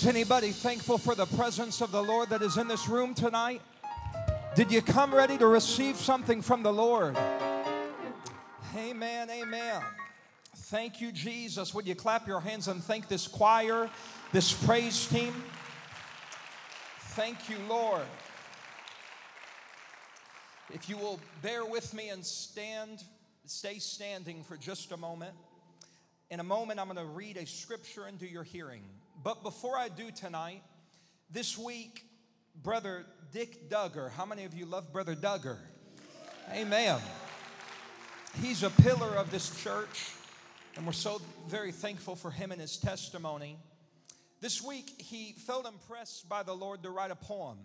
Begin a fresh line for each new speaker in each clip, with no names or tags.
Is anybody thankful for the presence of the Lord that is in this room tonight? Did you come ready to receive something from the Lord? Amen, amen. Thank you, Jesus. Would you clap your hands and thank this choir, this praise team? Thank you, Lord. If you will bear with me and stand, stay standing for just a moment. In a moment, I'm going to read a scripture into your hearing. But before I do tonight, this week, Brother Dick Duggar, how many of you love Brother Duggar? Amen. He's a pillar of this church, and we're so very thankful for him and his testimony. This week, he felt impressed by the Lord to write a poem,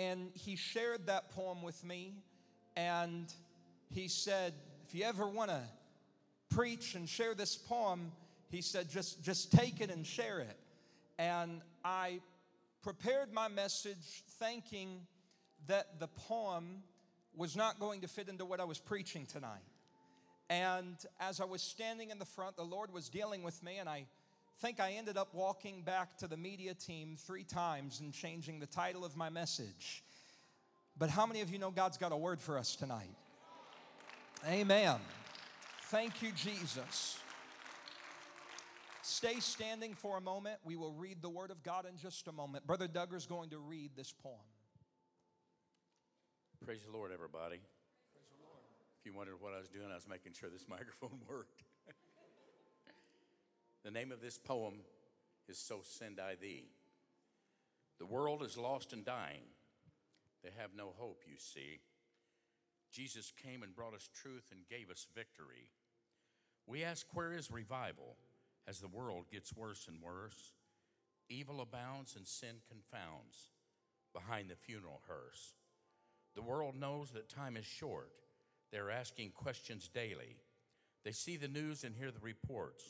and he shared that poem with me. And he said, If you ever want to preach and share this poem, he said, just, just take it and share it. And I prepared my message thinking that the poem was not going to fit into what I was preaching tonight. And as I was standing in the front, the Lord was dealing with me, and I think I ended up walking back to the media team three times and changing the title of my message. But how many of you know God's got a word for us tonight? Amen. Thank you, Jesus. Stay standing for a moment. We will read the Word of God in just a moment. Brother Duggar's going to read this poem.
Praise the Lord, everybody. Praise the Lord. If you wondered what I was doing, I was making sure this microphone worked. the name of this poem is So Send I Thee. The world is lost and dying. They have no hope, you see. Jesus came and brought us truth and gave us victory. We ask, where is revival as the world gets worse and worse? Evil abounds and sin confounds behind the funeral hearse. The world knows that time is short. They're asking questions daily. They see the news and hear the reports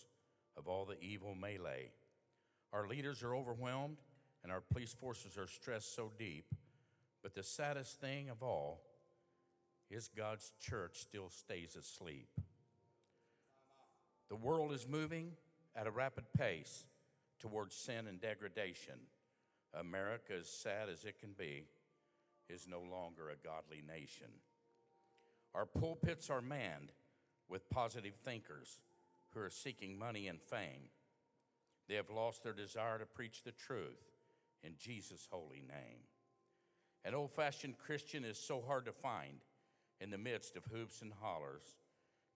of all the evil melee. Our leaders are overwhelmed and our police forces are stressed so deep. But the saddest thing of all is God's church still stays asleep. The world is moving at a rapid pace towards sin and degradation. America, as sad as it can be, is no longer a godly nation. Our pulpits are manned with positive thinkers who are seeking money and fame. They have lost their desire to preach the truth in Jesus' holy name. An old fashioned Christian is so hard to find in the midst of hoops and hollers.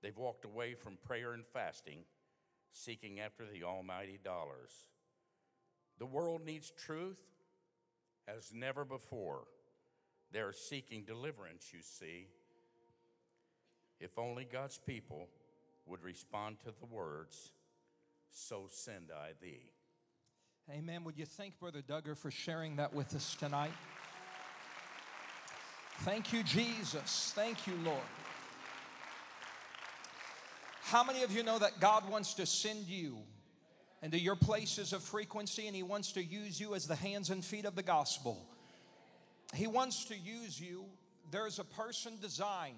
They've walked away from prayer and fasting, seeking after the almighty dollars. The world needs truth as never before. They're seeking deliverance, you see. If only God's people would respond to the words, So send I thee.
Amen. Would you thank Brother Duggar for sharing that with us tonight? Thank you, Jesus. Thank you, Lord. How many of you know that God wants to send you into your places of frequency and He wants to use you as the hands and feet of the gospel? He wants to use you. There's a person designed,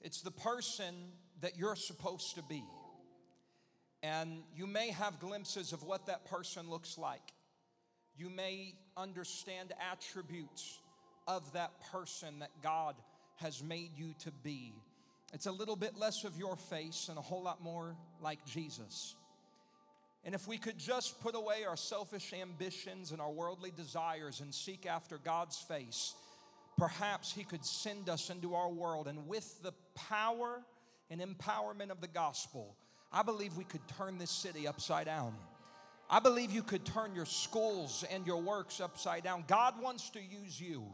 it's the person that you're supposed to be. And you may have glimpses of what that person looks like. You may understand attributes of that person that God has made you to be. It's a little bit less of your face and a whole lot more like Jesus. And if we could just put away our selfish ambitions and our worldly desires and seek after God's face, perhaps He could send us into our world. And with the power and empowerment of the gospel, I believe we could turn this city upside down. I believe you could turn your schools and your works upside down. God wants to use you.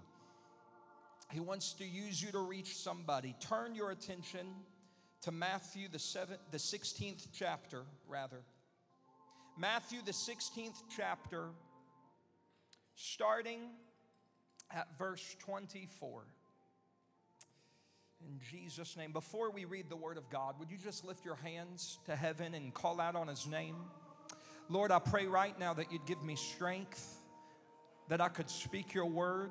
He wants to use you to reach somebody. Turn your attention to Matthew the seventh, the 16th chapter, rather. Matthew, the 16th chapter, starting at verse 24. In Jesus' name, before we read the Word of God, would you just lift your hands to heaven and call out on His name? Lord, I pray right now that you'd give me strength, that I could speak your word,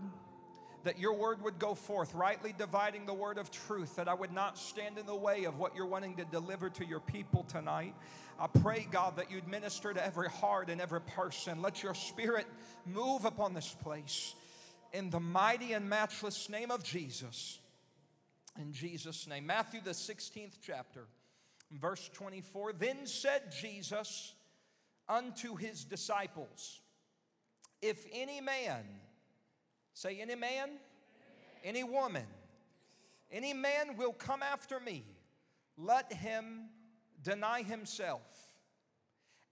that your word would go forth, rightly dividing the word of truth, that I would not stand in the way of what you're wanting to deliver to your people tonight. I pray, God, that you'd minister to every heart and every person. Let your spirit move upon this place in the mighty and matchless name of Jesus. In Jesus' name. Matthew, the 16th chapter, verse 24. Then said Jesus unto his disciples, If any man, say, any man, any woman, any man will come after me, let him deny himself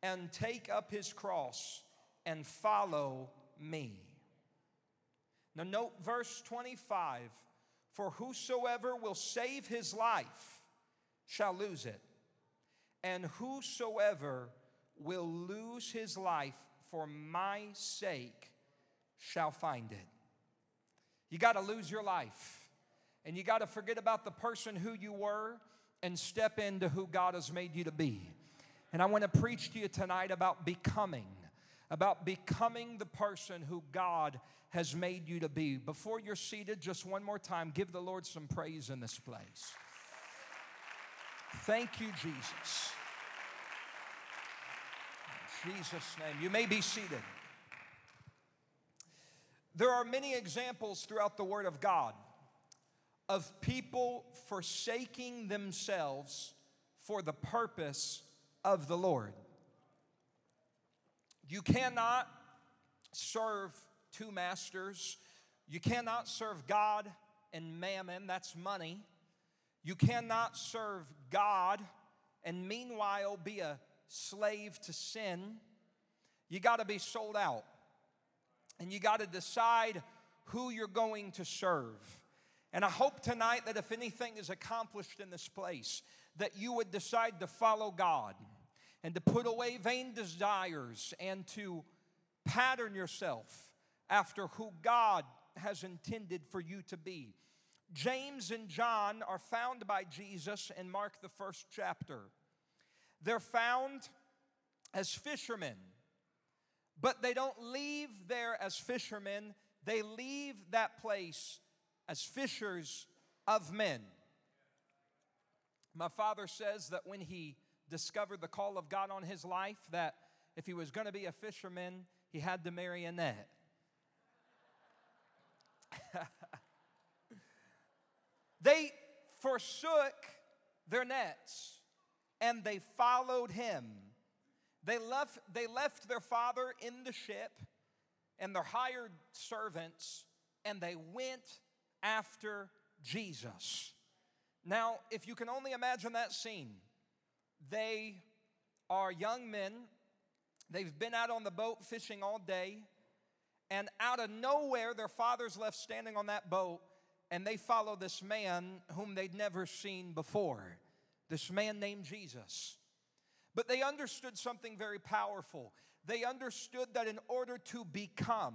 and take up his cross and follow me. Now, note verse 25 For whosoever will save his life shall lose it, and whosoever will lose his life for my sake shall find it. You got to lose your life, and you got to forget about the person who you were and step into who God has made you to be. And I want to preach to you tonight about becoming, about becoming the person who God has made you to be. Before you're seated, just one more time, give the Lord some praise in this place. Thank you, Jesus. In Jesus' name. You may be seated. There are many examples throughout the Word of God of people forsaking themselves for the purpose of the Lord. You cannot serve two masters. You cannot serve God and mammon, that's money. You cannot serve God and meanwhile be a slave to sin. You got to be sold out. And you got to decide who you're going to serve. And I hope tonight that if anything is accomplished in this place, that you would decide to follow God and to put away vain desires and to pattern yourself after who God has intended for you to be. James and John are found by Jesus in Mark, the first chapter. They're found as fishermen, but they don't leave there as fishermen, they leave that place as fishers of men. My father says that when he discovered the call of God on his life, that if he was going to be a fisherman, he had to marry Annette. they forsook their nets and they followed him. They left, they left their father in the ship and their hired servants, and they went after Jesus. Now, if you can only imagine that scene, they are young men. They've been out on the boat fishing all day, and out of nowhere, their father's left standing on that boat, and they follow this man whom they'd never seen before, this man named Jesus. But they understood something very powerful. They understood that in order to become,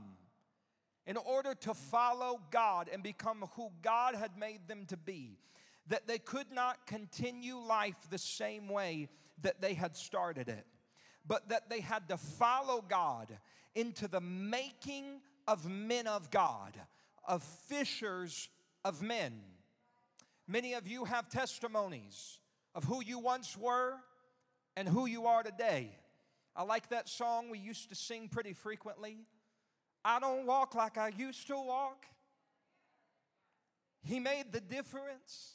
in order to follow God and become who God had made them to be, that they could not continue life the same way that they had started it, but that they had to follow God into the making of men of God, of fishers of men. Many of you have testimonies of who you once were and who you are today. I like that song we used to sing pretty frequently. I don't walk like I used to walk. He made the difference.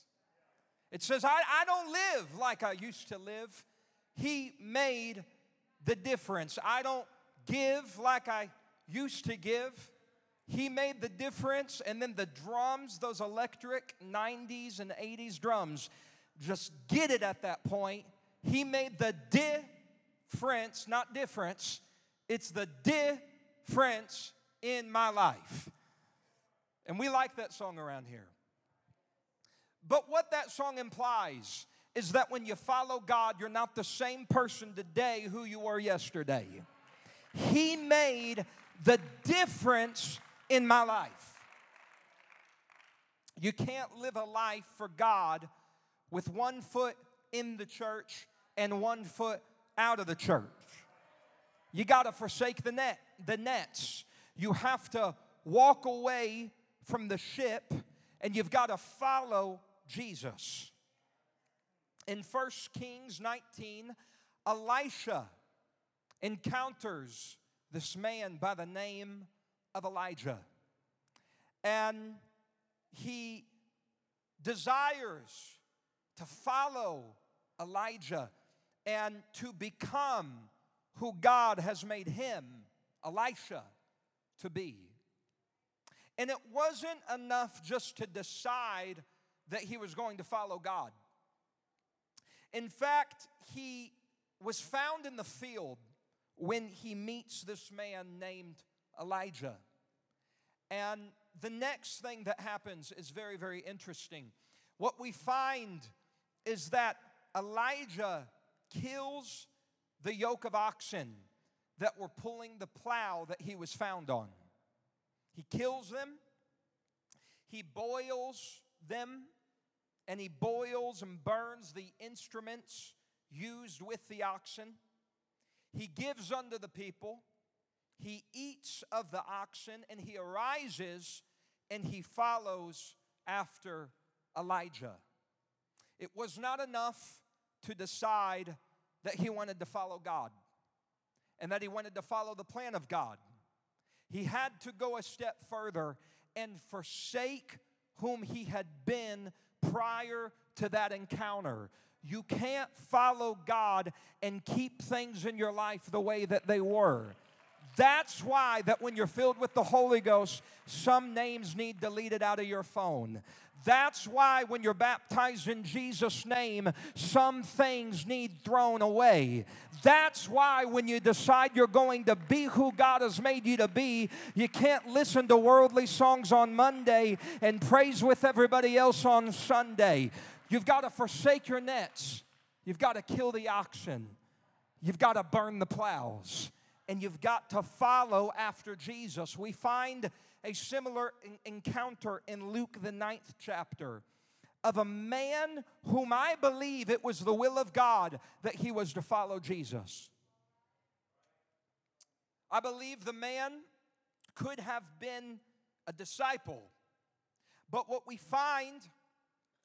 It says, I, I don't live like I used to live. He made the difference. I don't give like I used to give. He made the difference. And then the drums, those electric 90s and 80s drums, just get it at that point. He made the difference, not difference. It's the difference in my life. And we like that song around here. But what that song implies is that when you follow God, you're not the same person today who you were yesterday. He made the difference in my life. You can't live a life for God with one foot in the church and one foot out of the church. You got to forsake the net, the nets. You have to walk away from the ship and you've got to follow Jesus. In 1 Kings 19, Elisha encounters this man by the name of Elijah. And he desires to follow Elijah and to become who God has made him, Elisha, to be. And it wasn't enough just to decide that he was going to follow God. In fact, he was found in the field when he meets this man named Elijah. And the next thing that happens is very, very interesting. What we find is that Elijah kills the yoke of oxen that were pulling the plow that he was found on. He kills them, he boils them, and he boils and burns the instruments used with the oxen. He gives unto the people, he eats of the oxen, and he arises and he follows after Elijah. It was not enough to decide that he wanted to follow God and that he wanted to follow the plan of God. He had to go a step further and forsake whom he had been prior to that encounter. You can't follow God and keep things in your life the way that they were. That's why that when you're filled with the Holy Ghost, some names need deleted out of your phone. That's why when you're baptized in Jesus' name, some things need thrown away. That's why when you decide you're going to be who God has made you to be, you can't listen to worldly songs on Monday and praise with everybody else on Sunday. You've got to forsake your nets. You've got to kill the oxen. You've got to burn the plows. And you've got to follow after Jesus. We find a similar encounter in Luke, the ninth chapter, of a man whom I believe it was the will of God that he was to follow Jesus. I believe the man could have been a disciple, but what we find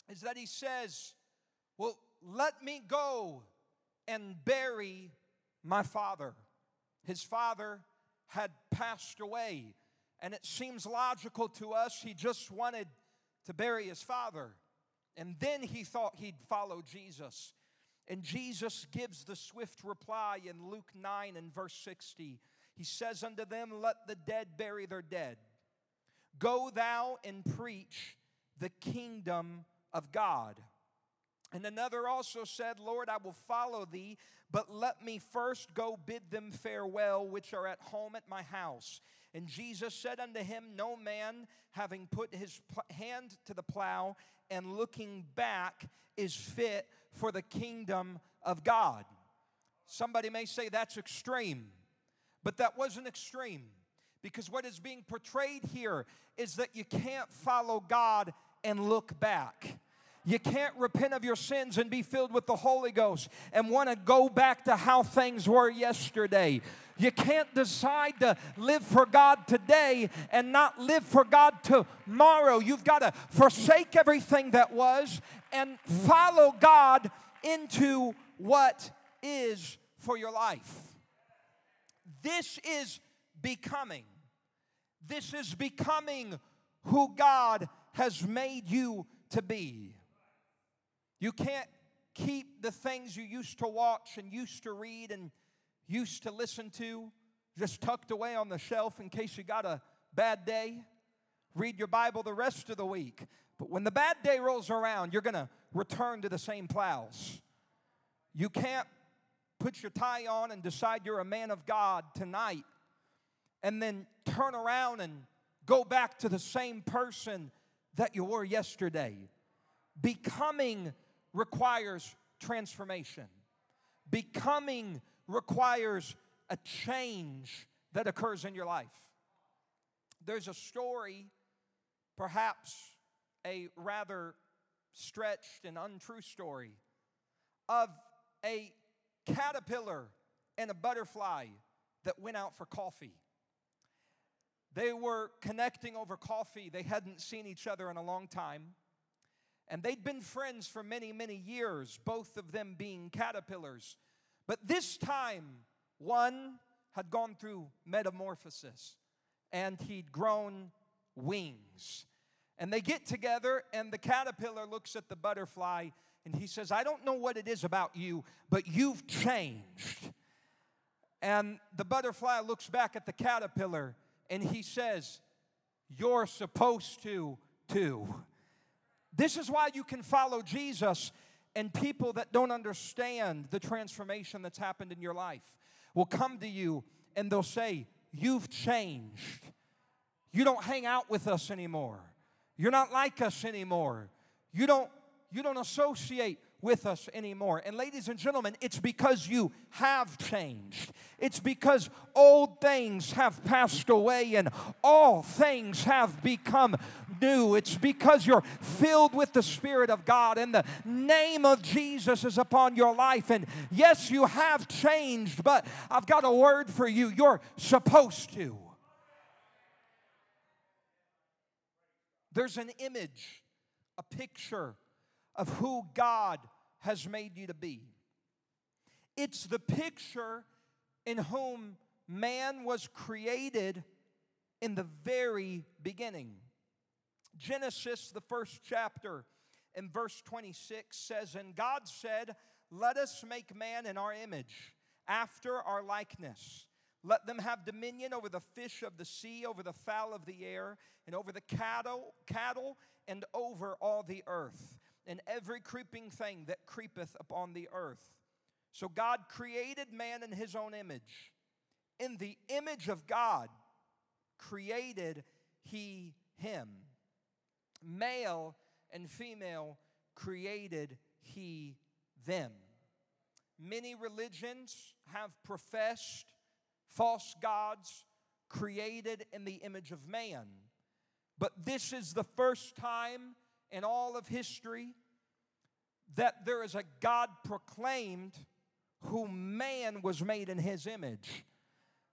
is that he says, Well, let me go and bury my father. His father had passed away. And it seems logical to us, he just wanted to bury his father. And then he thought he'd follow Jesus. And Jesus gives the swift reply in Luke 9 and verse 60. He says unto them, Let the dead bury their dead. Go thou and preach the kingdom of God. And another also said, Lord, I will follow thee, but let me first go bid them farewell, which are at home at my house. And Jesus said unto him, No man, having put his hand to the plow and looking back, is fit for the kingdom of God. Somebody may say that's extreme, but that wasn't extreme because what is being portrayed here is that you can't follow God and look back. You can't repent of your sins and be filled with the Holy Ghost and want to go back to how things were yesterday. You can't decide to live for God today and not live for God tomorrow. You've got to forsake everything that was and follow God into what is for your life. This is becoming. This is becoming who God has made you to be. You can't keep the things you used to watch and used to read and used to listen to just tucked away on the shelf in case you got a bad day. Read your Bible the rest of the week. But when the bad day rolls around, you're going to return to the same plows. You can't put your tie on and decide you're a man of God tonight and then turn around and go back to the same person that you were yesterday. Becoming requires transformation. Becoming requires a change that occurs in your life. There's a story, perhaps a rather stretched and untrue story, of a caterpillar and a butterfly that went out for coffee. They were connecting over coffee. They hadn't seen each other in a long time. And they'd been friends for many, many years, both of them being caterpillars. But this time, one had gone through metamorphosis and he'd grown wings. And they get together, and the caterpillar looks at the butterfly and he says, I don't know what it is about you, but you've changed. And the butterfly looks back at the caterpillar and he says, You're supposed to, too. This is why you can follow Jesus, and people that don't understand the transformation that's happened in your life will come to you and they'll say, You've changed. You don't hang out with us anymore. You're not like us anymore. You don't, you don't associate with us anymore. And ladies and gentlemen, it's because you have changed. It's because old things have passed away and all things have become new. It's because you're filled with the Spirit of God and the name of Jesus is upon your life. And yes, you have changed, but I've got a word for you. You're supposed to. There's an image, a picture of who God has made you to be. It's the picture in whom man was created in the very beginning. Genesis, the first chapter, in verse 26 says, And God said, Let us make man in our image, after our likeness. Let them have dominion over the fish of the sea, over the fowl of the air, and over the cattle, cattle, and over all the earth and every creeping thing that creepeth upon the earth. So God created man in his own image. In the image of God created he him. Male and female created he them. Many religions have professed false gods created in the image of man. But this is the first time in all of history that there is a God proclaimed whom man was made in his image.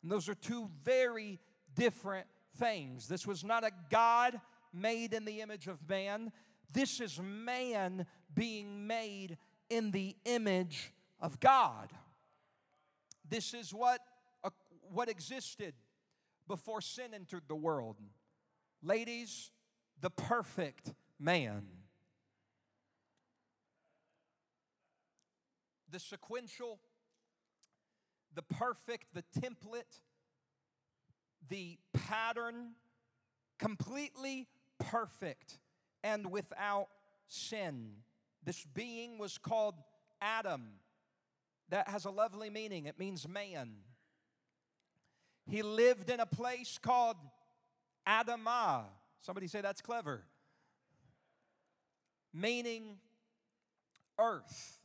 And those are two very different things. This was not a God made in the image of man, this is man being made in the image of God. This is what, uh, what existed before sin entered the world. Ladies, the perfect man. The sequential, the perfect, the template, the pattern, completely perfect and without sin. This being was called Adam. That has a lovely meaning. It means man. He lived in a place called Adamah. Somebody say that's clever meaning earth.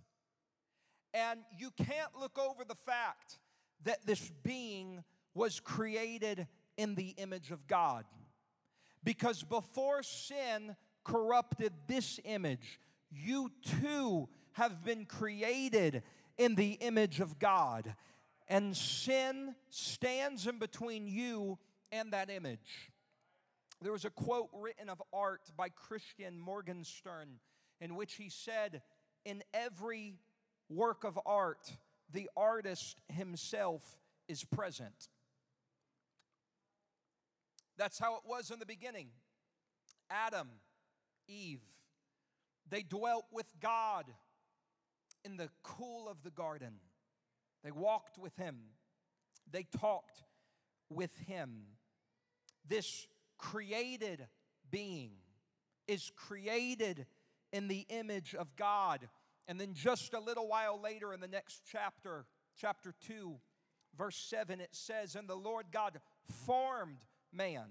And you can't look over the fact that this being was created in the image of God. Because before sin corrupted this image, you too have been created in the image of God. And sin stands in between you and that image. There was a quote written of art by Christian Morgenstern in which he said, In every work of art, the artist himself is present. That's how it was in the beginning. Adam, Eve. They dwelt with God in the cool of the garden. They walked with Him, they talked with Him. This created being is created in the image of God. And then just a little while later in the next chapter, chapter 2, verse 7, it says, And the Lord God formed man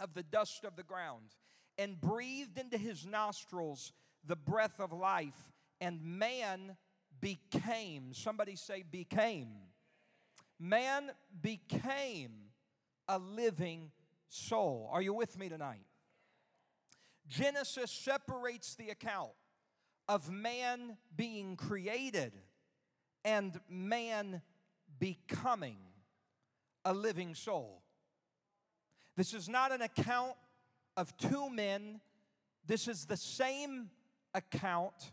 of the dust of the ground and breathed into his nostrils the breath of life, and man became, somebody say, became. Man became a living soul. Are you with me tonight? Genesis separates the account of man being created and man becoming a living soul. This is not an account of two men, this is the same account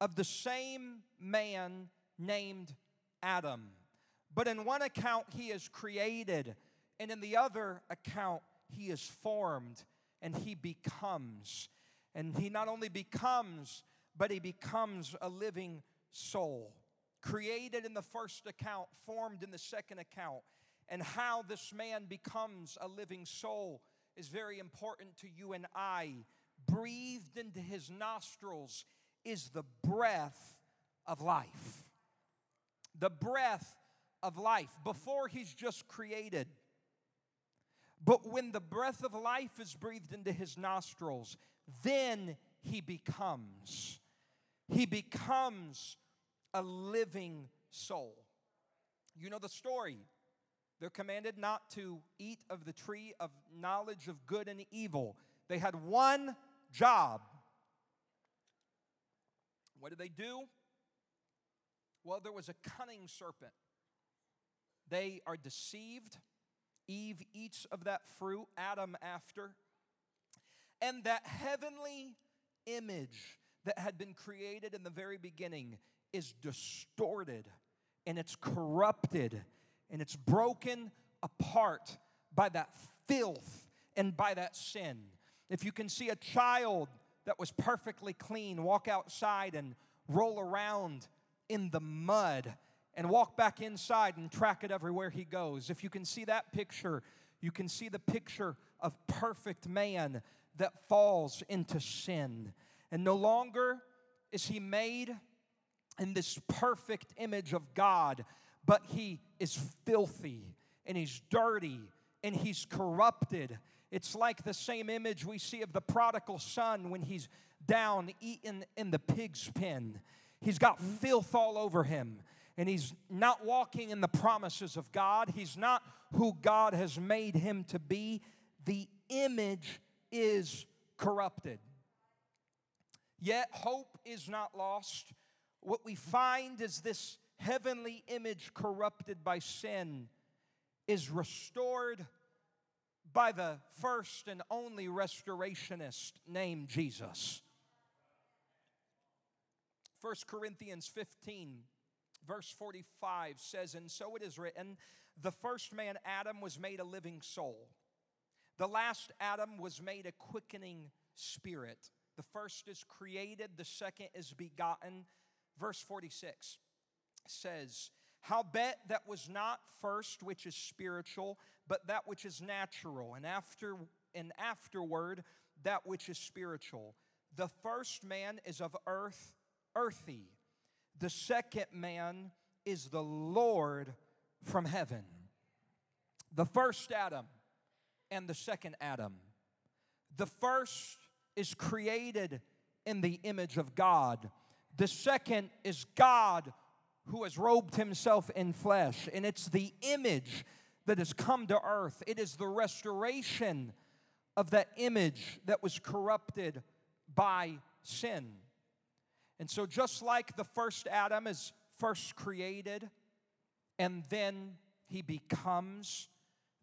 of the same man named Adam. But in one account, he is created, and in the other account, he is formed and he becomes. And he not only becomes, but he becomes a living soul. Created in the first account, formed in the second account. And how this man becomes a living soul is very important to you and I. Breathed into his nostrils is the breath of life. The breath of life. Before he's just created, but when the breath of life is breathed into his nostrils, then he becomes. He becomes a living soul. You know the story. They're commanded not to eat of the tree of knowledge of good and evil. They had one job. What did they do? Well, there was a cunning serpent. They are deceived Eve eats of that fruit, Adam after. And that heavenly image that had been created in the very beginning is distorted and it's corrupted and it's broken apart by that filth and by that sin. If you can see a child that was perfectly clean walk outside and roll around in the mud and walk back inside and track it everywhere he goes. If you can see that picture, you can see the picture of perfect man that falls into sin. And no longer is he made in this perfect image of God, but he is filthy and he's dirty and he's corrupted. It's like the same image we see of the prodigal son when he's down eating in the pig's pen. He's got filth all over him and he's not walking in the promises of God. He's not who God has made him to be. The image is corrupted. Yet hope is not lost. What we find is this heavenly image corrupted by sin is restored by the first and only restorationist named Jesus. 1 Corinthians 15 verse 45 says, And so it is written, the first man, Adam, was made a living soul. The last Adam was made a quickening spirit. The first is created, the second is begotten. Verse 46 says, Howbeit that was not first which is spiritual, but that which is natural, and after and afterward that which is spiritual. The first man is of earth, earthy the second man is the Lord from heaven. The first Adam and the second Adam. The first is created in the image of God. The second is God who has robed himself in flesh. And it's the image that has come to earth, it is the restoration of that image that was corrupted by sin. And so, just like the first Adam is first created and then he becomes,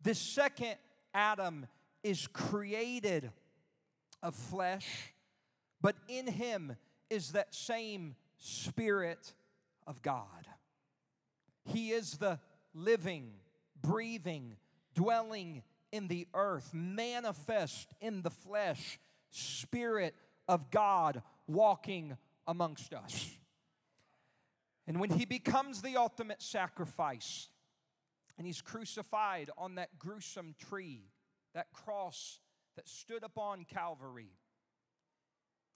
this second Adam is created of flesh, but in him is that same Spirit of God. He is the living, breathing, dwelling in the earth, manifest in the flesh Spirit of God walking amongst us. And when he becomes the ultimate sacrifice, and he's crucified on that gruesome tree, that cross that stood upon Calvary,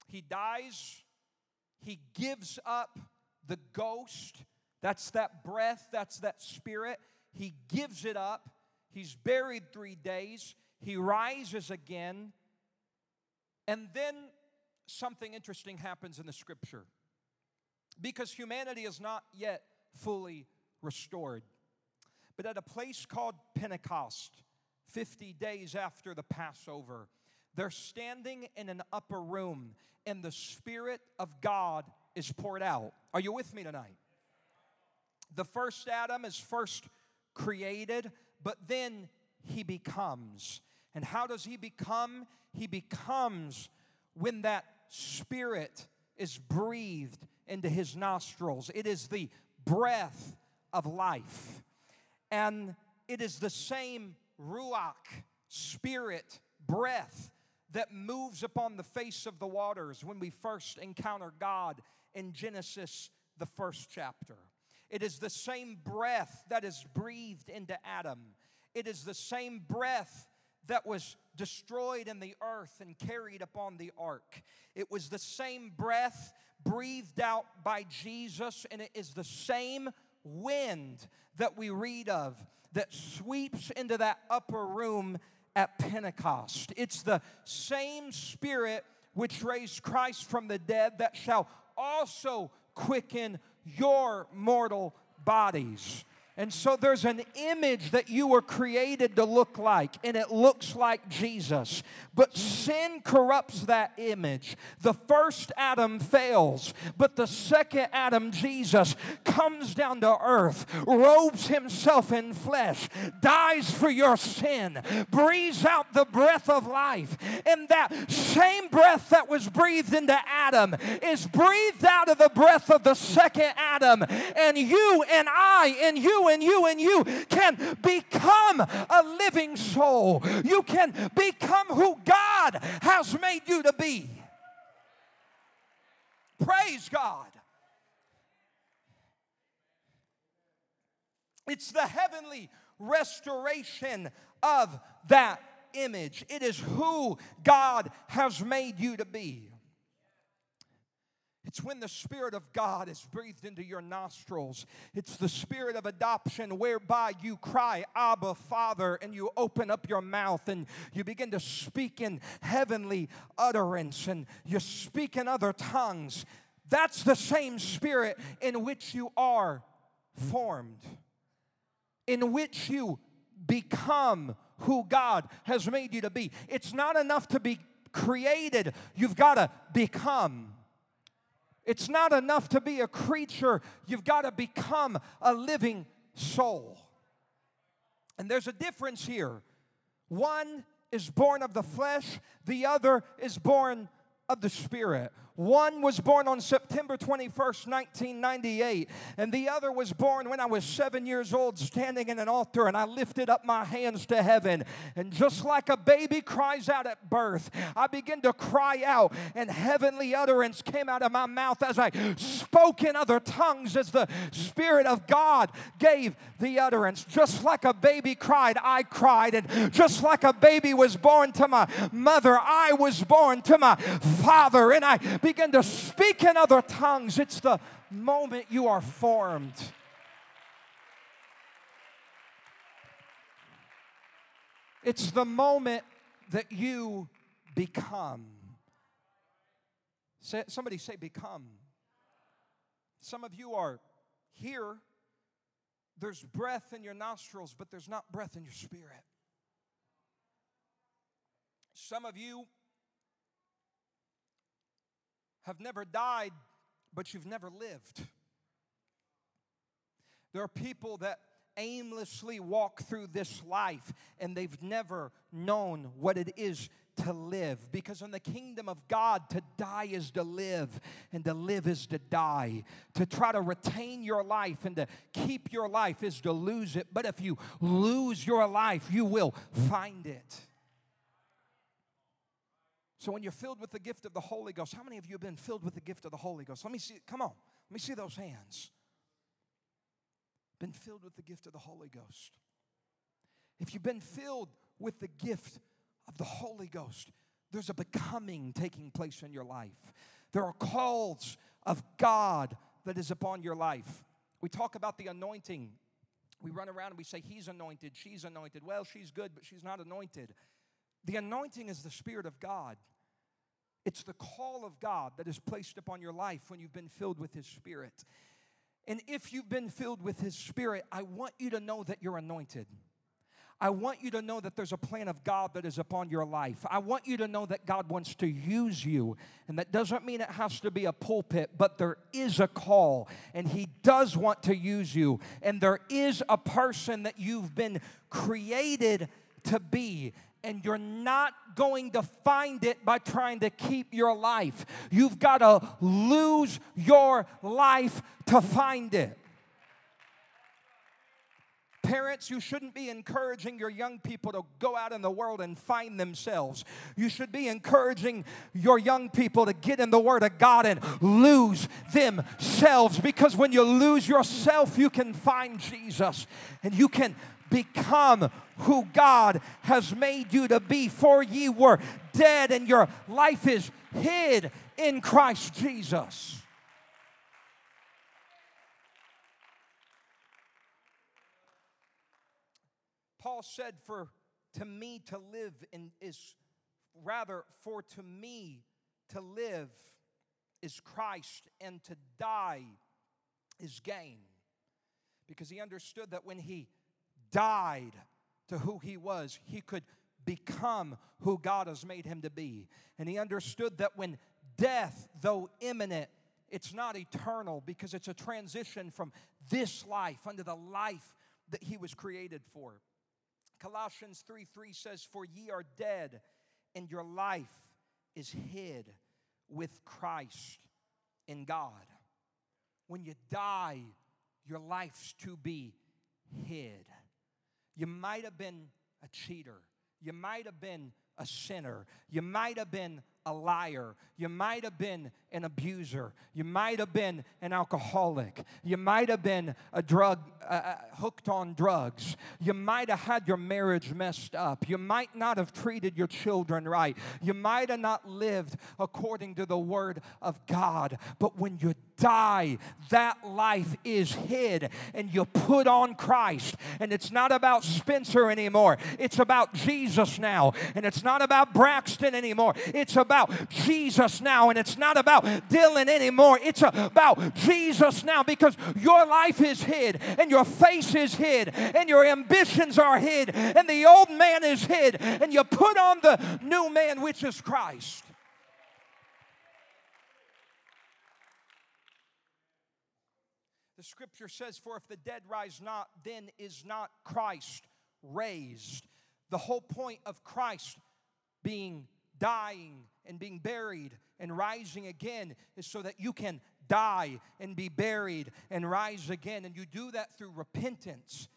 he dies, he gives up the ghost. That's that breath, that's that spirit. He gives it up. He's buried three days. He rises again. And then something interesting happens in the scripture because humanity is not yet fully restored. But at a place called Pentecost, 50 days after the Passover, they're standing in an upper room and the Spirit of God is poured out. Are you with me tonight? The first Adam is first created, but then he becomes. And how does he become? He becomes when that Spirit is breathed into his nostrils. It is the breath of life. And it is the same Ruach, spirit, breath that moves upon the face of the waters when we first encounter God in Genesis, the first chapter. It is the same breath that is breathed into Adam. It is the same breath that was destroyed in the earth and carried upon the ark. It was the same breath breathed out by Jesus, and it is the same wind that we read of that sweeps into that upper room at Pentecost. It's the same Spirit which raised Christ from the dead that shall also quicken your mortal bodies. And so there's an image that you were created to look like, and it looks like Jesus. But sin corrupts that image. The first Adam fails, but the second Adam, Jesus, comes down to earth, robes himself in flesh, dies for your sin, breathes out the breath of life. And that same breath that was breathed into Adam is breathed out of the breath of the second Adam. And you and I and you and you and you can become a living soul. You can become who God has made you to be. Praise God. It's the heavenly restoration of that image. It is who God has made you to be. It's when the Spirit of God is breathed into your nostrils. It's the Spirit of adoption whereby you cry, Abba, Father, and you open up your mouth and you begin to speak in heavenly utterance and you speak in other tongues. That's the same Spirit in which you are formed, in which you become who God has made you to be. It's not enough to be created, you've got to become. It's not enough to be a creature, you've got to become a living soul. And there's a difference here. One is born of the flesh, the other is born of the Spirit. One was born on September 21st, 1998, and the other was born when I was seven years old, standing in an altar, and I lifted up my hands to heaven. And just like a baby cries out at birth, I began to cry out, and heavenly utterance came out of my mouth as I spoke in other tongues as the Spirit of God gave the utterance. Just like a baby cried, I cried, and just like a baby was born to my mother, I was born to my father, and I begin to speak in other tongues. It's the moment you are formed. It's the moment that you become. Say, somebody say, become. Some of you are here. There's breath in your nostrils, but there's not breath in your spirit. Some of you have never died, but you've never lived. There are people that aimlessly walk through this life and they've never known what it is to live. Because in the kingdom of God, to die is to live, and to live is to die. To try to retain your life and to keep your life is to lose it. But if you lose your life, you will find it. So when you're filled with the gift of the Holy Ghost, how many of you have been filled with the gift of the Holy Ghost? Let me see, come on, let me see those hands. Been filled with the gift of the Holy Ghost. If you've been filled with the gift of the Holy Ghost, there's a becoming taking place in your life. There are calls of God that is upon your life. We talk about the anointing. We run around and we say, He's anointed, she's anointed. Well, she's good, but she's not anointed. The anointing is the Spirit of God. It's the call of God that is placed upon your life when you've been filled with His Spirit. And if you've been filled with His Spirit, I want you to know that you're anointed. I want you to know that there's a plan of God that is upon your life. I want you to know that God wants to use you. And that doesn't mean it has to be a pulpit, but there is a call, and He does want to use you. And there is a person that you've been created to be and you're not going to find it by trying to keep your life. You've got to lose your life to find it. Parents, you shouldn't be encouraging your young people to go out in the world and find themselves. You should be encouraging your young people to get in the Word of God and lose themselves because when you lose yourself, you can find Jesus and you can become who God has made you to be. For ye were dead, and your life is hid in Christ Jesus. Paul said, For to me to live in, is rather, for to me to live is Christ, and to die is gain. Because he understood that when he died to who he was, he could become who God has made him to be. And he understood that when death, though imminent, it's not eternal because it's a transition from this life unto the life that he was created for. Colossians 3 3 says, For ye are dead, and your life is hid with Christ in God. When you die, your life's to be hid. You might have been a cheater. You might have been a sinner. You might have been a liar. You might have been an abuser. You might have been an alcoholic. You might have been a drug uh, uh, hooked on drugs. You might have had your marriage messed up. You might not have treated your children right. You might have not lived according to the word of God. But when you die, that life is hid and you put on Christ. And it's not about Spencer anymore. It's about Jesus now. And it's not about Braxton anymore. It's about Jesus now. And it's not about Dylan anymore. It's about Jesus now because your life is hid and your face is hid and your ambitions are hid and the old man is hid and you put on the new man, which is Christ. The scripture says, For if the dead rise not, then is not Christ raised. The whole point of Christ being dying and being buried and rising again is so that you can die and be buried and rise again. And you do that through repentance.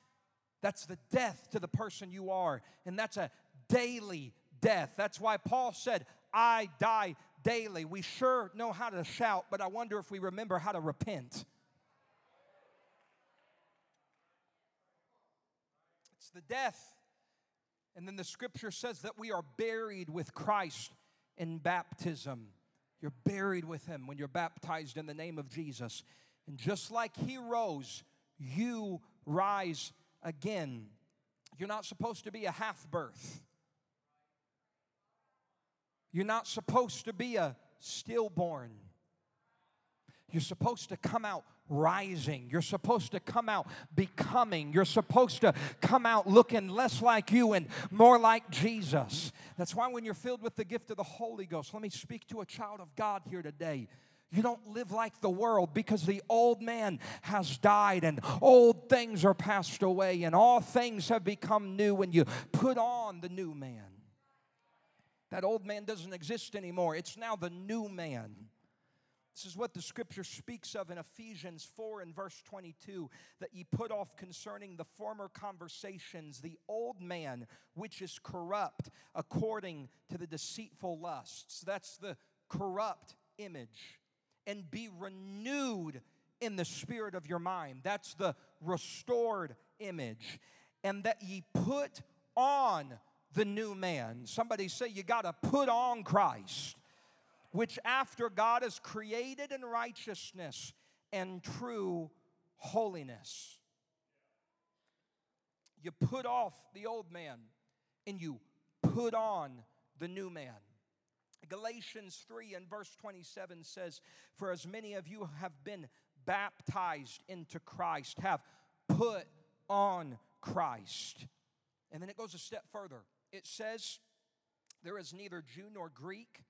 That's the death to the person you are. And that's a daily death. That's why Paul said, I die daily. We sure know how to shout, but I wonder if we remember how to repent. It's the death. And then the scripture says that we are buried with Christ in baptism. You're buried with him when you're baptized in the name of Jesus. And just like he rose, you rise again. You're not supposed to be a half birth. You're not supposed to be a stillborn. You're supposed to come out rising. You're supposed to come out becoming. You're supposed to come out looking less like you and more like Jesus. That's why when you're filled with the gift of the Holy Ghost, let me speak to a child of God here today. You don't live like the world because the old man has died and old things are passed away and all things have become new when you put on the new man. That old man doesn't exist anymore. It's now the new man. This is what the scripture speaks of in Ephesians 4 and verse 22 that ye put off concerning the former conversations the old man which is corrupt according to the deceitful lusts. That's the corrupt image. And be renewed in the spirit of your mind. That's the restored image. And that ye put on the new man. Somebody say you got to put on Christ which after God is created in righteousness and true holiness. You put off the old man and you put on the new man. Galatians 3 and verse 27 says, For as many of you have been baptized into Christ, have put on Christ. And then it goes a step further. It says, There is neither Jew nor Greek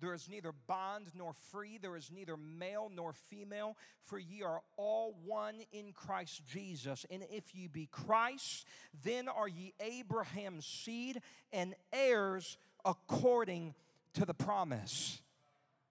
there is neither bond nor free, there is neither male nor female, for ye are all one in Christ Jesus. And if ye be Christ, then are ye Abraham's seed and heirs according to the promise.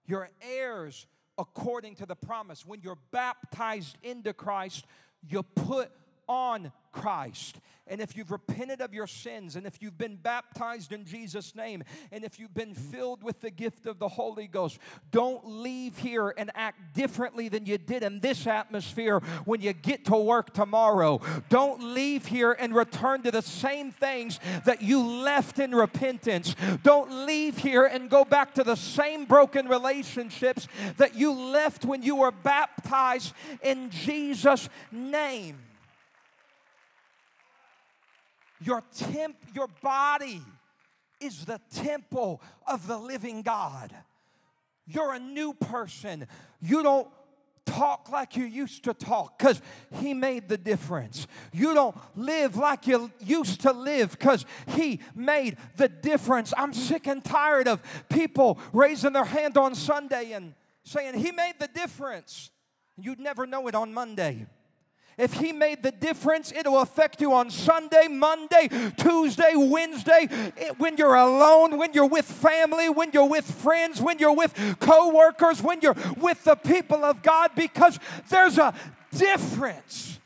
You're heirs according to the promise. When you're baptized into Christ, you put on Christ. And if you've repented of your sins, and if you've been baptized in Jesus' name, and if you've been filled with the gift of the Holy Ghost, don't leave here and act differently than you did in this atmosphere when you get to work tomorrow. Don't leave here and return to the same things that you left in repentance. Don't leave here and go back to the same broken relationships that you left when you were baptized in Jesus' name. Your temp, your body is the temple of the living God. You're a new person. You don't talk like you used to talk because he made the difference. You don't live like you used to live because he made the difference. I'm sick and tired of people raising their hand on Sunday and saying, He made the difference. You'd never know it on Monday. If He made the difference, it'll affect you on Sunday, Monday, Tuesday, Wednesday, it, when you're alone, when you're with family, when you're with friends, when you're with co workers, when you're with the people of God, because there's a difference.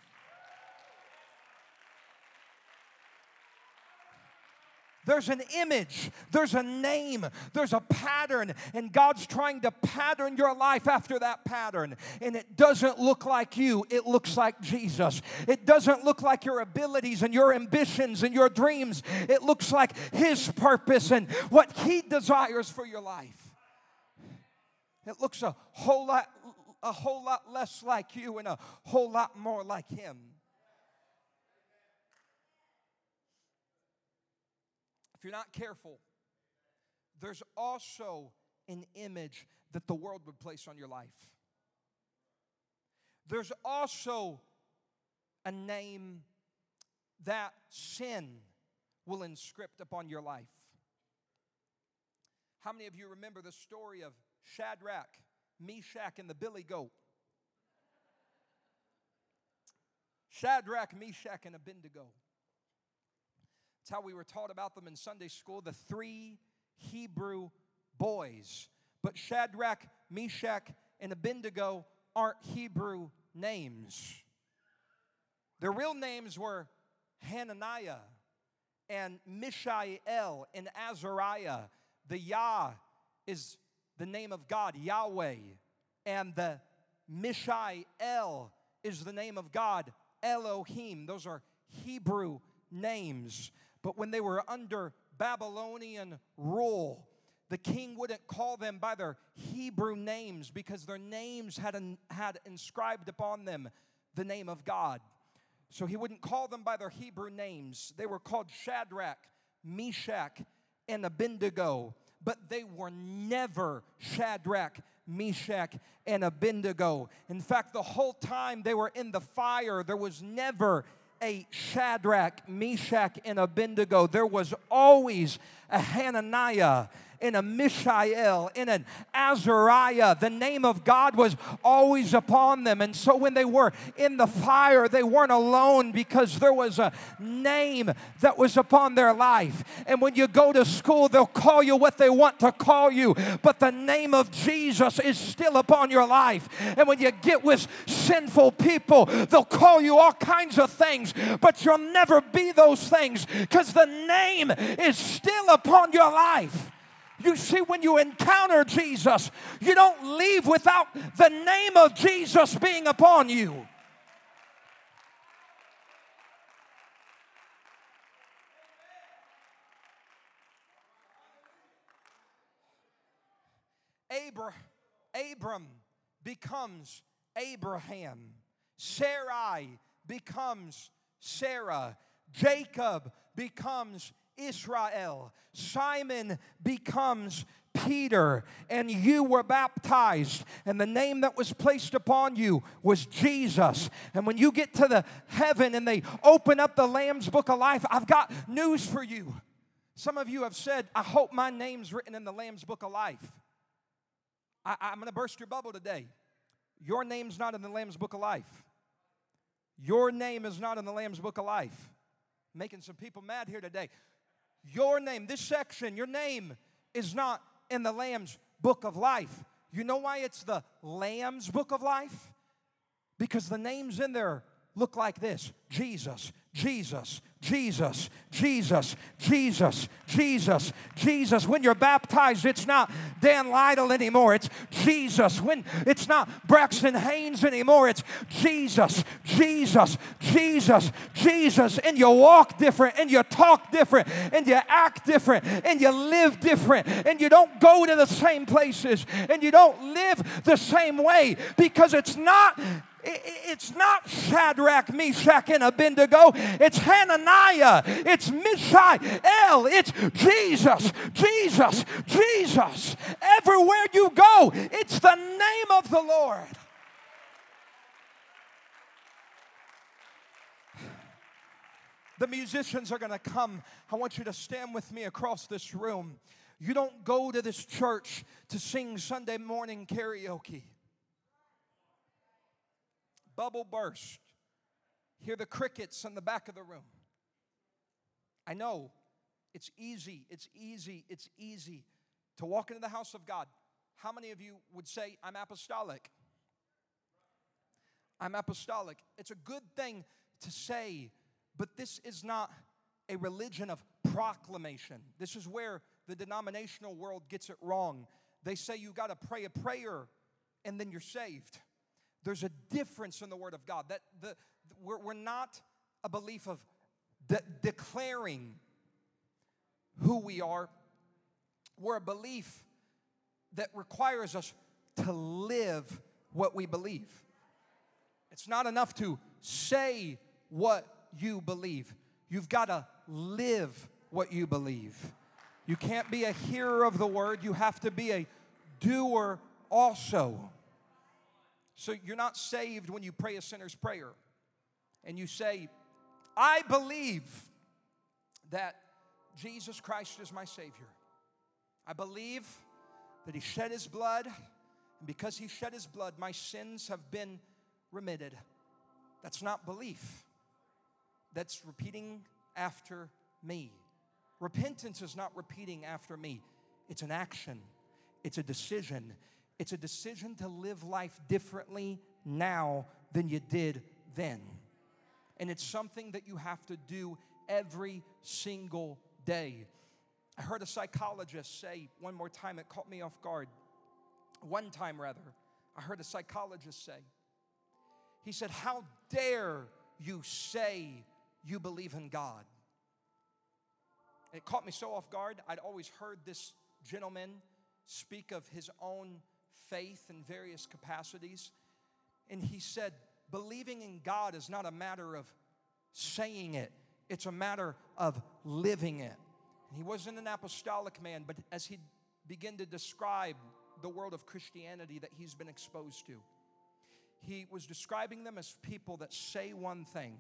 There's an image, there's a name, there's a pattern, and God's trying to pattern your life after that pattern. And it doesn't look like you, it looks like Jesus. It doesn't look like your abilities and your ambitions and your dreams, it looks like His purpose and what He desires for your life. It looks a whole lot, a whole lot less like you and a whole lot more like Him. If you're not careful, there's also an image that the world would place on your life. There's also a name that sin will inscript upon your life. How many of you remember the story of Shadrach, Meshach, and the billy goat? Shadrach, Meshach, and Abednego. It's how we were taught about them in Sunday school the three Hebrew boys. But Shadrach, Meshach, and Abednego aren't Hebrew names. Their real names were Hananiah and Mishael and Azariah. The Yah is the name of God, Yahweh. And the Mishael is the name of God, Elohim. Those are Hebrew names. But when they were under Babylonian rule, the king wouldn't call them by their Hebrew names because their names had, an, had inscribed upon them the name of God. So he wouldn't call them by their Hebrew names. They were called Shadrach, Meshach, and Abednego, but they were never Shadrach, Meshach, and Abednego. In fact, the whole time they were in the fire, there was never a Shadrach, Meshach, and Abednego. There was always a Hananiah in a Mishael, in an Azariah. The name of God was always upon them. And so when they were in the fire, they weren't alone because there was a name that was upon their life. And when you go to school, they'll call you what they want to call you, but the name of Jesus is still upon your life. And when you get with sinful people, they'll call you all kinds of things, but you'll never be those things because the name is still upon your life. You see, when you encounter Jesus, you don't leave without the name of Jesus being upon you. Abra, Abram becomes Abraham. Sarai becomes Sarah. Jacob becomes Israel. Simon becomes Peter, and you were baptized, and the name that was placed upon you was Jesus. And when you get to the heaven and they open up the Lamb's book of life, I've got news for you. Some of you have said, I hope my name's written in the Lamb's book of life. I, am going to burst your bubble today. Your name's not in the Lamb's book of life. Your name is not in the Lamb's book of life. making some people mad here today. Your name, this section, your name is not in the Lamb's book of life. You know why it's the Lamb's book of life? Because the names in there look like this Jesus, Jesus, Jesus, Jesus, Jesus, Jesus, Jesus. When you're baptized, it's not Dan Lytle anymore. It's Jesus. When it's not Braxton Haynes anymore, it's Jesus, Jesus, Jesus, Jesus. And you walk different, and you talk different, and you act different, and you live different, and you don't go to the same places, and you don't live the same way because it's not it's not Shadrach, Meshach, and Abednego. It's Hananiah. It's Mishael. It's Jesus, Jesus, Jesus. Everywhere you go, it's the name of the Lord. The musicians are going to come. I want you to stand with me across this room. You don't go to this church to sing Sunday morning karaoke bubble burst. Hear the crickets in the back of the room. I know it's easy, it's easy, it's easy to walk into the house of God. How many of you would say, I'm apostolic? I'm apostolic. It's a good thing to say, but this is not a religion of proclamation. This is where the denominational world gets it wrong. They say you got to pray a prayer and then you're saved. There's a difference in the Word of God. That the, we're, we're not a belief of de- declaring who we are. We're a belief that requires us to live what we believe. It's not enough to say what you believe. You've got to live what you believe. You can't be a hearer of the word, you have to be a doer also. So you're not saved when you pray a sinner's prayer and you say, I believe that Jesus Christ is my Savior. I believe that He shed His blood, and because He shed His blood, my sins have been remitted. That's not belief, that's repeating after me. Repentance is not repeating after me, it's an action, it's a decision, it's a decision to live life differently now than you did then. And it's something that you have to do every single day. I heard a psychologist say one more time, it caught me off guard. One time, rather, I heard a psychologist say, he said, How dare you say you believe in God? it caught me so off guard. I'd always heard this gentleman speak of his own faith in various capacities. And he said, believing in God is not a matter of saying it, it's a matter of living it. And he wasn't an apostolic man, but as he began to describe the world of Christianity that he's been exposed to, he was describing them as people that say one thing,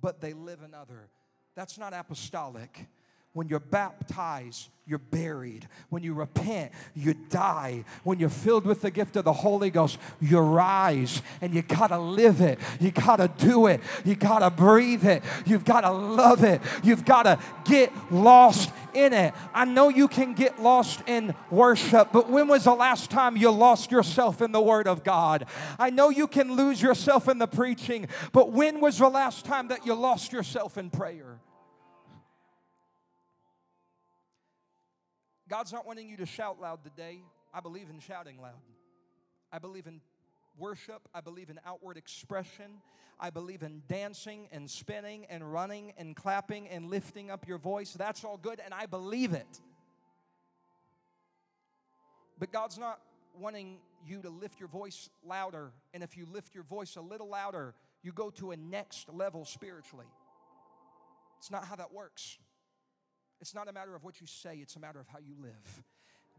but they live another. That's not apostolic. When you're baptized, you're buried. When you repent, you die. When you're filled with the gift of the Holy Ghost, you rise and you gotta live it. You gotta do it. You gotta breathe it. You've gotta love it. You've gotta get lost in it. I know you can get lost in worship, but when was the last time you lost yourself in the Word of God? I know you can lose yourself in the preaching, but when was the last time that you lost yourself in prayer? God's not wanting you to shout loud today. I believe in shouting loud. I believe in worship. I believe in outward expression. I believe in dancing and spinning and running and clapping and lifting up your voice. That's all good, and I believe it. But God's not wanting you to lift your voice louder. And if you lift your voice a little louder, you go to a next level spiritually. It's not how that works. It's not a matter of what you say, it's a matter of how you live.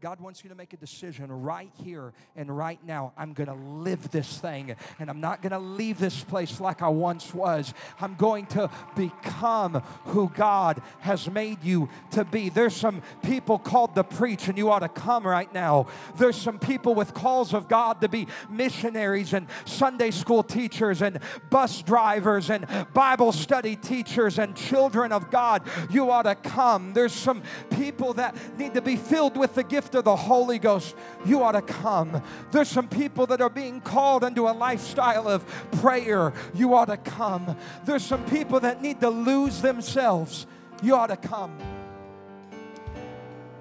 God wants you to make a decision right here and right now. I'm going to live this thing and I'm not going to leave this place like I once was. I'm going to become who God has made you to be. There's some people called to preach and you ought to come right now. There's some people with calls of God to be missionaries and Sunday school teachers and bus drivers and Bible study teachers and children of God. You ought to come. There's some people that need to be filled with the gift gift of the Holy Ghost, you ought to come. There's some people that are being called into a lifestyle of prayer. You ought to come. There's some people that need to lose themselves. You ought to come.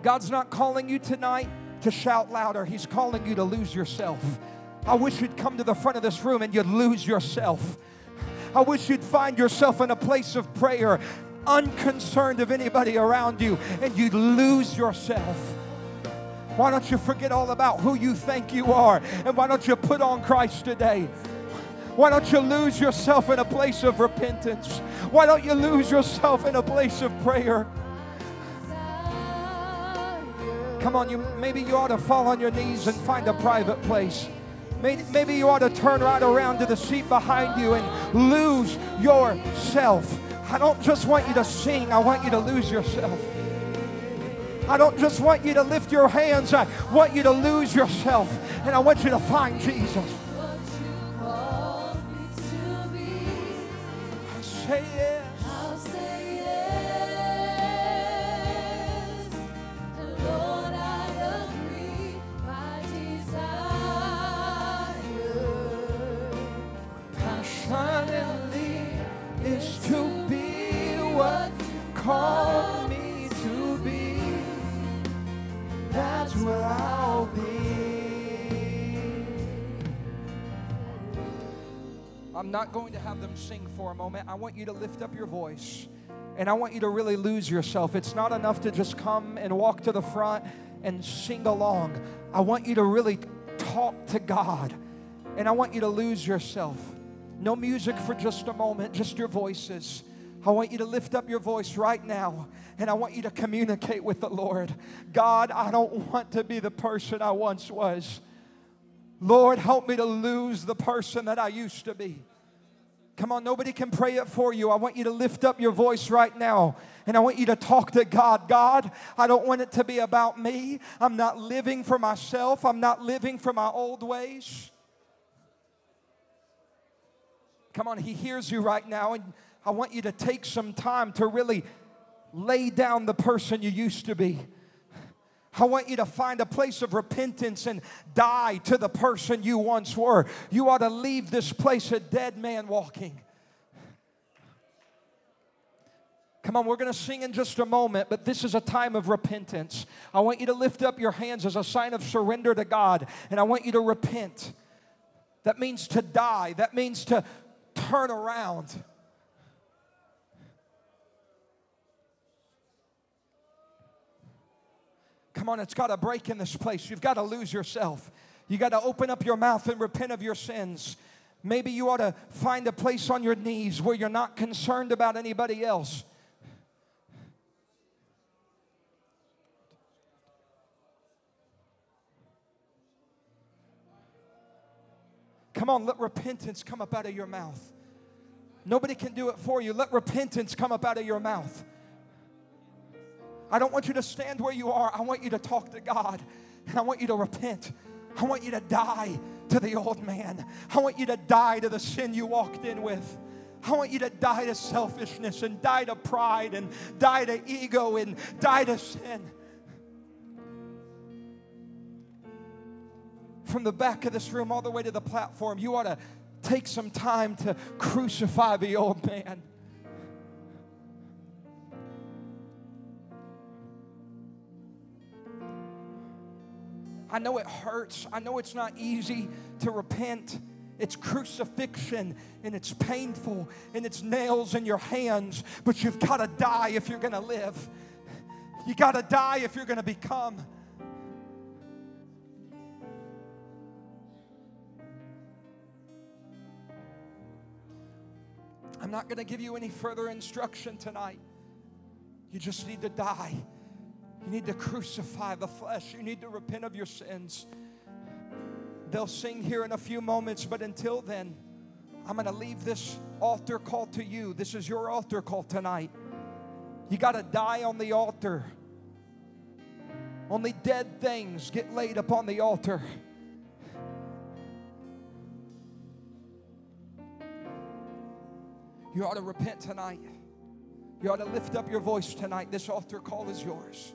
God's not calling you tonight to shout louder, He's calling you to lose yourself. I wish you'd come to the front of this room and you'd lose yourself. I wish you'd find yourself in a place of prayer, unconcerned of anybody around you, and you'd lose yourself. Why don't you forget all about who you think you are? And why don't you put on Christ today? Why don't you lose yourself in a place of repentance? Why don't you lose yourself in a place of prayer? Come on, you maybe you ought to fall on your knees and find a private place. Maybe, maybe you ought to turn right around to the seat behind you and lose yourself. I don't just want you to sing, I want you to lose yourself. I don't just want you to lift your hands, I want you to lose yourself. And I want you to find Jesus. Not going to have them sing for a moment. I want you to lift up your voice and I want you to really lose yourself. It's not enough to just come and walk to the front and sing along. I want you to really talk to God and I want you to lose yourself. No music for just a moment, just your voices. I want you to lift up your voice right now and I want you to communicate with the Lord. God, I don't want to be the person I once was. Lord, help me to lose the person that I used to be. Come on, nobody can pray it for you. I want you to lift up your voice right now and I want you to talk to God. God, I don't want it to be about me. I'm not living for myself, I'm not living for my old ways. Come on, He hears you right now, and I want you to take some time to really lay down the person you used to be. I want you to find a place of repentance and die to the person you once were. You ought to leave this place a dead man walking. Come on, we're going to sing in just a moment, but this is a time of repentance. I want you to lift up your hands as a sign of surrender to God, and I want you to repent. That means to die, that means to turn around. Come on, it's got to break in this place. You've got to lose yourself. You got to open up your mouth and repent of your sins. Maybe you ought to find a place on your knees where you're not concerned about anybody else. Come on, let repentance come up out of your mouth. Nobody can do it for you. Let repentance come up out of your mouth. I don't want you to stand where you are. I want you to talk to God. And I want you to repent. I want you to die to the old man. I want you to die to the sin you walked in with. I want you to die to selfishness and die to pride and die to ego and die to sin. From the back of this room all the way to the platform, you ought to take some time to crucify the old man. I know it hurts. I know it's not easy to repent. It's crucifixion and it's painful and it's nails in your hands, but you've got to die if you're going to live. You got to die if you're going to become. I'm not going to give you any further instruction tonight. You just need to die. You need to crucify the flesh. You need to repent of your sins. They'll sing here in a few moments, but until then, I'm going to leave this altar call to you. This is your altar call tonight. You got to die on the altar. Only dead things get laid upon the altar. You ought to repent tonight. You ought to lift up your voice tonight. This altar call is yours.